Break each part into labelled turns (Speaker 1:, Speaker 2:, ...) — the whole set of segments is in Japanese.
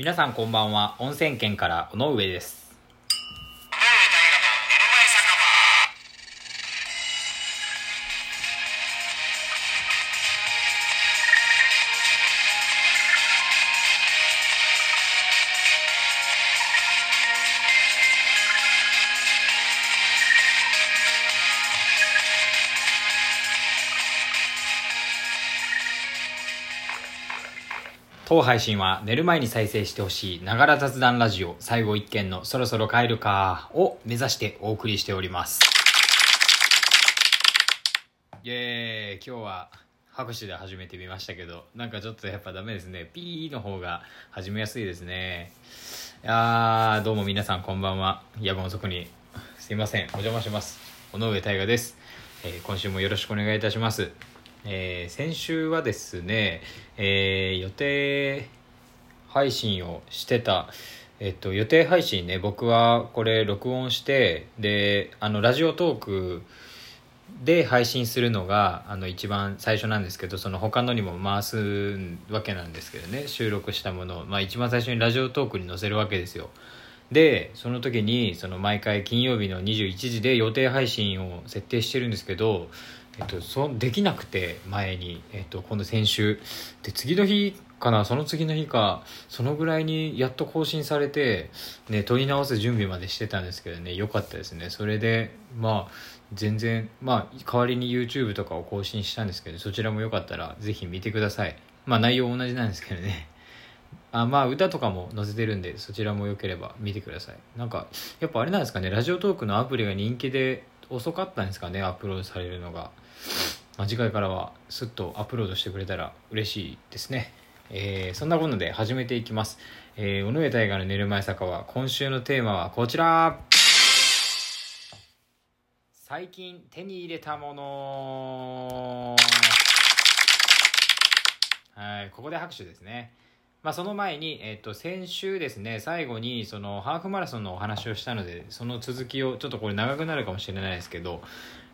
Speaker 1: 皆さんこんばんは。温泉県から尾上です。当配信は寝る前に再生してほしいながら雑談ラジオ最後一件のそろそろ帰るかを目指してお送りしております。イエーイ。今日は拍手で始めてみましたけどなんかちょっとやっぱダメですね。ピーの方が始めやすいですね。いやーどうも皆さんこんばんは。夜分遅くに。すいません。お邪魔します。尾上大我です、えー今週もよろしくお願いいたします。えー先週はですね、えー予定配信をしてた、えっと、予定配信ね僕はこれ録音してであのラジオトークで配信するのがあの一番最初なんですけどその他のにも回すわけなんですけどね収録したものを、まあ、一番最初にラジオトークに載せるわけですよ。でその時にその毎回金曜日の21時で予定配信を設定してるんですけど、えっと、そできなくて前に、えっと、今度先週。で次の日かなその次の日かそのぐらいにやっと更新されて、ね、撮り直す準備までしてたんですけどね良かったですね。それでまあ全然まあ代わりに YouTube とかを更新したんですけどそちらもよかったらぜひ見てください。まあ内容同じなんですけどね。あまあ歌とかも載せてるんでそちらもよければ見てください。なんかやっぱあれなんですかねラジオトークのアプリが人気で遅かったんですかねアップロードされるのが、まあ、次回からはスッとアップロードしてくれたら嬉しいですね。えーそんなことで始めていきます、えー、尾上大河の寝る前坂は今週のテーマはこちら。最近手に入れたもの。はいここで拍手ですね。まあ、その前に、えっと、先週ですね最後にそのハーフマラソンのお話をしたのでその続きをちょっとこれ長くなるかもしれないですけど、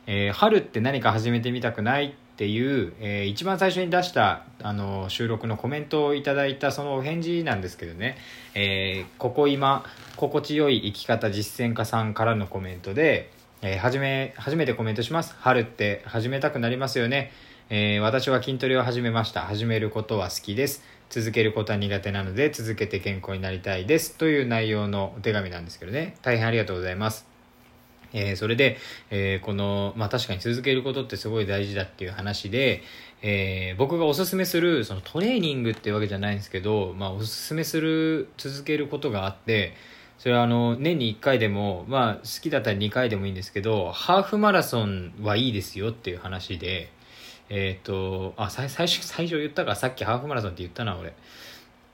Speaker 1: えー春って何か始めてみたくないっていう、えー一番最初に出したあの収録のコメントをいただいたそのお返事なんですけどね、えーここ今心地よい生き方実践家さんからのコメントで、えーはじめ初めてコメントします。春って始めたくなりますよね。えー私は筋トレを始めました。始めることは好きです。続けることは苦手なので続けて健康になりたいです。という内容のお手紙なんですけどね。大変ありがとうございます。えーそれで、えーこの、まあ確かに続けることってすごい大事だっていう話で、えー僕がおすすめする、そのトレーニングっていうわけじゃないんですけど、まあおすすめする、続けることがあって、それはあの、年に1回でも、まあ好きだったら2回でもいいんですけど、ハーフマラソンはいいですよっていう話で、えっ、と、あ、最最初、最初言ったか、さっきハーフマラソンって言ったな、俺。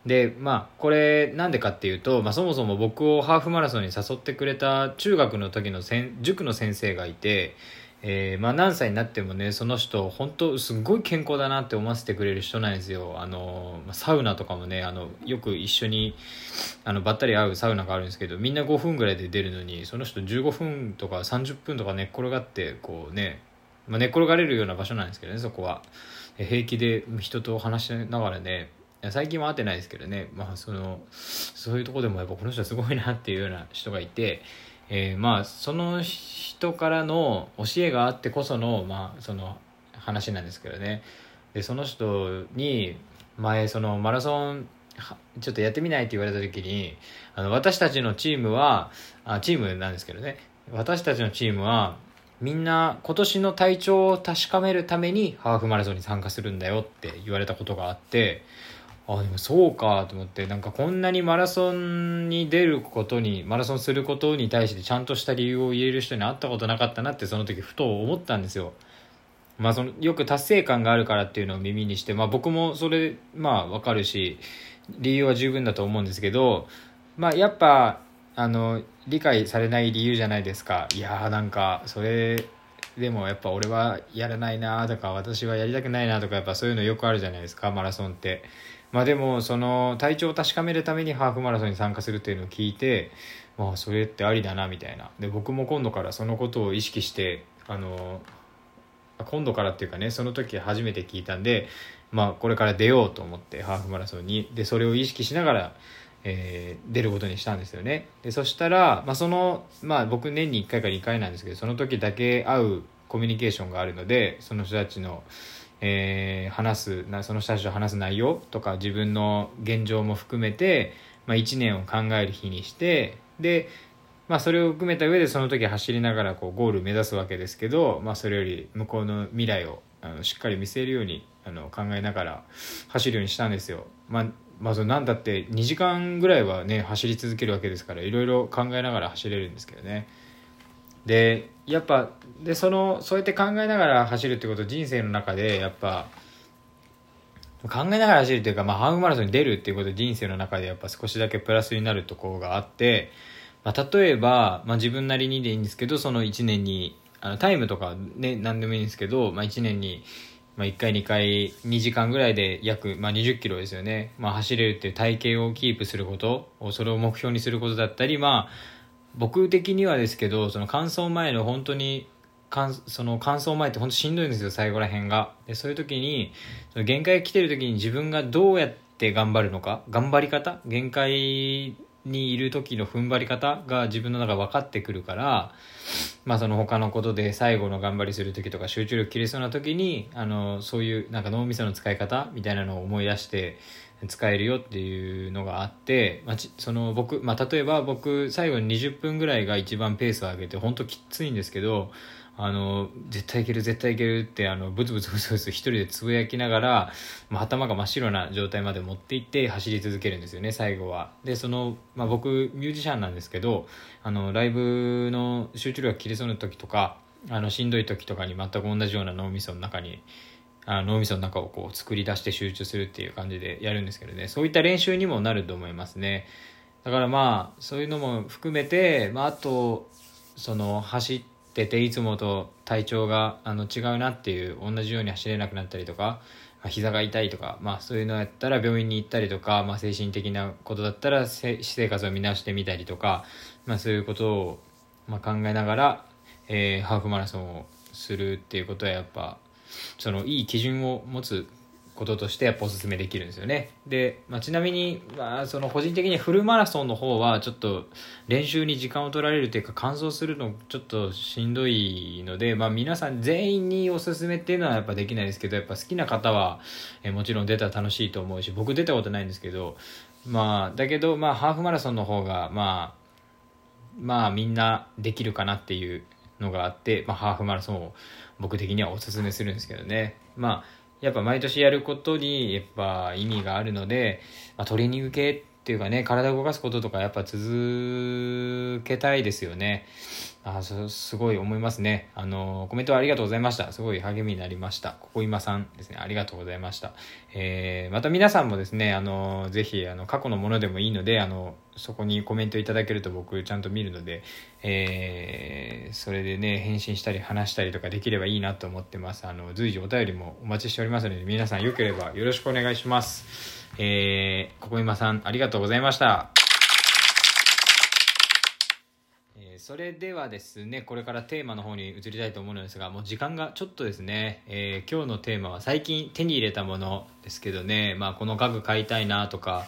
Speaker 1: でまあこれなんでかっていうと、まあ、そもそも僕をハーフマラソンに誘ってくれた中学の時のせん塾の先生がいて、えーまあ、何歳になってもねその人本当すごい健康だなって思わせてくれる人なんですよあのサウナとかもねあのよく一緒にあのばったり会うサウナがあるんですけどみんな5分ぐらいで出るのにその人15分とか30分とか寝っ転がってこうね、まあ、寝転がれるような場所なんですけどねそこは。平気で人と話しながらね最近は会ってないですけどね、まあ、そのそういうとこでもやっぱこの人はすごいなっていうような人がいて、えーまあその人からの教えがあってこその,、まあ、その話なんですけどね。でその人に前そのマラソンちょっとやってみないって言われた時にあの私たちのチームはあチームなんですけどね。私たちのチームはみんな今年の体調を確かめるためにハーフマラソンに参加するんだよって言われたことがあってあでもそうかと思ってなんかこんなにマラソンに出ることにマラソンすることに対してちゃんとした理由を言える人に会ったことなかったなってその時ふと思ったんですよ。まあ、そのよく達成感があるからっていうのを耳にして、まあ、僕もそれまあ分かるし理由は十分だと思うんですけど、まあ、やっぱあの理解されない理由じゃないですか。いやーなんかそれでもやっぱ俺はやらないなとか私はやりたくないなとかやっぱそういうのよくあるじゃないですかマラソンって。まあでもその体調を確かめるためにハーフマラソンに参加するっていうのを聞いてまあそれってありだなみたいな。で僕も今度からそのことを意識してあの今度からっていうかねその時初めて聞いたんでまあこれから出ようと思ってハーフマラソンに。でそれを意識しながらえー、出ることにしたんですよねでそしたら、まあ、その、まあ、僕年に1回か2回なんですけどその時だけ会うコミュニケーションがあるのでその人たちの、えー、話すその人たちと話す内容とか自分の現状も含めて、まあ、1年を考える日にしてで、まあ、それを含めた上でその時走りながらこうゴール目指すわけですけど、まあ、それより向こうの未来をあのしっかり見据えるようにあの考えながら走るようにしたんですよ。まあまず何だって2時間ぐらいはね走り続けるわけですからいろいろ考えながら走れるんですけどね。でやっぱでそのそうやって考えながら走るってこと人生の中でやっぱ考えながら走るっていうか、まあ、ハーフマラソンに出るっていうことで人生の中でやっぱ少しだけプラスになるところがあって、まあ、例えば、まあ、自分なりにでいいんですけどその1年にあのタイムとかね何でもいいんですけど、まあ、1年にまあ、1回2回2時間ぐらいで約、まあ、20キロですよね、まあ、走れるっていう体型をキープすることをそれを目標にすることだったり、まあ、僕的にはですけどその乾燥前の本当にその乾燥前って本当しんどいんですよ最後らへんが。でそういう時にその限界が来てる時に自分がどうやって頑張るのか頑張り方限界にいる時の踏ん張り方が自分の中分かってくるから、まあその他のことで最後の頑張りする時とか集中力切れそうな時に、あの、そういうなんか脳みその使い方みたいなのを思い出して使えるよっていうのがあって、まあ、その僕、まあ例えば僕最後に20分ぐらいが一番ペースを上げて本当きついんですけど、あの絶対いける絶対いけるってあのブツブツブツブツ一人でつぶやきながら、まあ、頭が真っ白な状態まで持っていって走り続けるんですよね最後は。でその、まあ、僕ミュージシャンなんですけどあのライブの集中力が切れそうな時とかあのしんどい時とかに全く同じような脳みその中にあ脳みその中をこう作り出して集中するっていう感じでやるんですけどね。そういった練習にもなると思いますね。だからまあそういうのも含めて、まあ、あとその走っていつもと体調があの違うなっていう同じように走れなくなったりとか膝が痛いとか、まあ、そういうのやったら病院に行ったりとか、まあ、精神的なことだったら私生活を見直してみたりとか、まあ、そういうことを、まあ、考えながら、えー、ハーフマラソンをするっていうことはやっぱそのいい基準を持つこととしてやっぱおすすめできるんですよね。で、まあ、ちなみに、まあ、その個人的にフルマラソンの方はちょっと練習に時間を取られるというか完走するのちょっとしんどいので、まあ、皆さん全員におすすめっていうのはやっぱできないですけど、やっぱ好きな方は、えもちろん出たら楽しいと思うし、僕出たことないんですけど、まあ、だけど、まあ、ハーフマラソンの方が、まあ、まあ、みんなできるかなっていうのがあって、まあ、ハーフマラソンを僕的にはおすすめするんですけどね。まあやっぱ毎年やることにやっぱ意味があるので、まあ、トレーニング系っていうかね体を動かすこととかやっぱ続けたいですよね。あすごい思いますね。あのコメントありがとうございました。すごい励みになりました。ここ今さんですね。ありがとうございました、えー、また皆さんもですねあのぜひあの過去のものでもいいのであのそこにコメントいただけると僕ちゃんと見るので、えー、それでね返信したり話したりとかできればいいなと思ってます。あの随時お便りもお待ちしておりますので皆さんよければよろしくお願いします。えー、ここ今さん、ありがとうございました。えー、それではですね、これからテーマの方に移りたいと思うのですが、もう時間がちょっとですね、えー、今日のテーマは最近手に入れたものですけどね、まあこの家具買いたいなとか、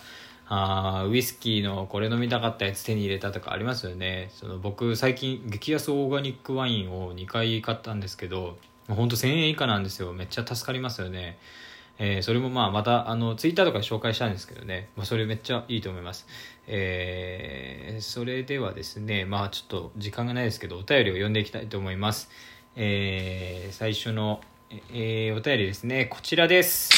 Speaker 1: あウイスキーのこれ飲みたかったやつ手に入れたとかありますよね。その僕最近激安オーガニックワインを2回買ったんですけど、ほんと1000円以下なんですよ。めっちゃ助かりますよね。えー、それもまあまたあのツイッターとかで紹介したんですけどね、まあ、それめっちゃいいと思います、えー、それではですねまあちょっと時間がないですけどお便りを読んでいきたいと思います、えー、最初の、えー、お便りですね。こちらです。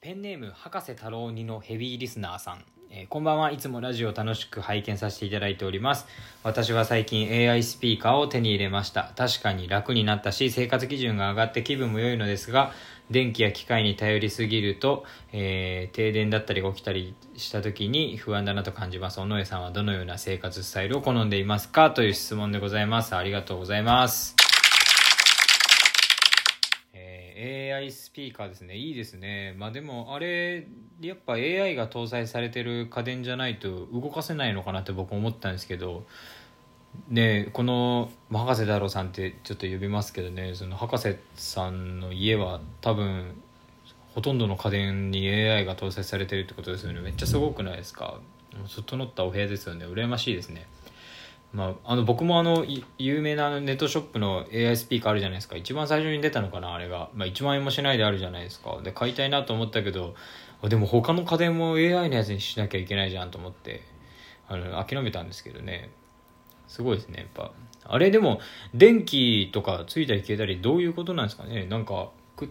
Speaker 1: ペンネーム博士太郎2のヘビーリスナーさん。えー、こんばんはいつもラジオを楽しく拝見させていただいております。私は最近 AI スピーカーを手に入れました。確かに楽になったし生活基準が上がって気分も良いのですが電気や機械に頼りすぎると、えー、停電だったりが起きたりした時に不安だなと感じます。尾上さんはどのような生活スタイルを好んでいますか？という質問でございます。ありがとうございます。AI スピーカーですね。いいですね。まあでもあれやっぱ AI が搭載されてる家電じゃないと動かせないのかなって僕思ったんですけど。ねこの博士太郎さんってちょっと呼びますけどね。その博士さんの家は多分ほとんどの家電に AI が搭載されてるってことですよね。めっちゃすごくないですか？整ったお部屋ですよね。羨ましいですね。まあ、あの僕もあの有名なネットショップの AI スピーカーあるじゃないですか。一番最初に出たのかなあれが、まあ、1万円もしないであるじゃないですか。で買いたいなと思ったけどでも他の家電も AI のやつにしなきゃいけないじゃんと思ってあの諦めたんですけどね。すごいですねやっぱ。あれでも電気とかついたり消えたりどういうことなんですかね。なんかく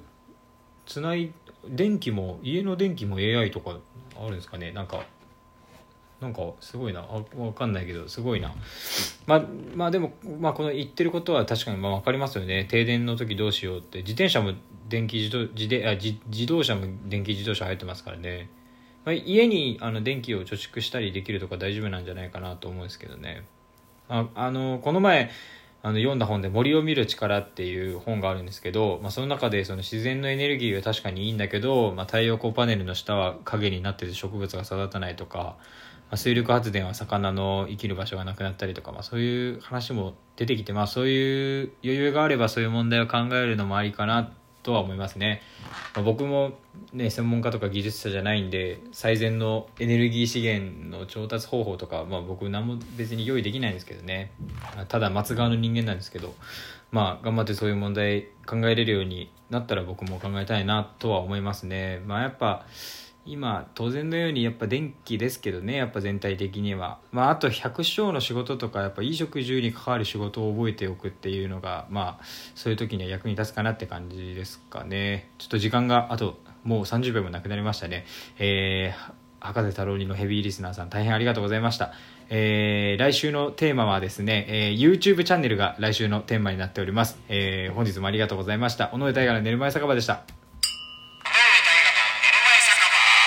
Speaker 1: つない電気も家の電気も AI とかあるんですかね。なんかなんかすごいな。分かんないけどすごいな。まあまあでも、まあ、この言ってることは確かにまあ分かりますよね。停電の時どうしようって。自転車も電気自動自であ自自動車も電気自動車入ってますからね、まあ、家にあの電気を貯蓄したりできるとか大丈夫なんじゃないかなと思うんですけどね。ああのこの前あの読んだ本で「森を見る力」っていう本があるんですけど、まあ、その中でその自然のエネルギーは確かにいいんだけど、まあ、太陽光パネルの下は影になってて植物が育たないとか、あ、水力発電は魚の生きる場所がなくなったりとか、まあ、そういう話も出てきて、まあ、そういう余裕があればそういう問題を考えるのもありかなとは思いますね。まあ、僕もね専門家とか技術者じゃないんで最善のエネルギー資源の調達方法とか、まあ、僕何も別に用意できないんですけどねただ待つ側の人間なんですけどまあ頑張ってそういう問題考えれるようになったら僕も考えたいなとは思いますねまあやっぱ今当然のようにやっぱ電気ですけどねやっぱ全体的には。まああと百姓の仕事とかやっぱ衣食住に関わる仕事を覚えておくっていうのがまあそういう時には役に立つかなって感じですかね。ちょっと時間があともう30秒もなくなりましたね。えー、博士太郎にのヘビーリスナーさん大変ありがとうございました。えー、来週のテーマはですね、えー、YouTube チャンネルが来週のテーマになっております、えー、本日もありがとうございました。尾上大河の寝る前酒場でした。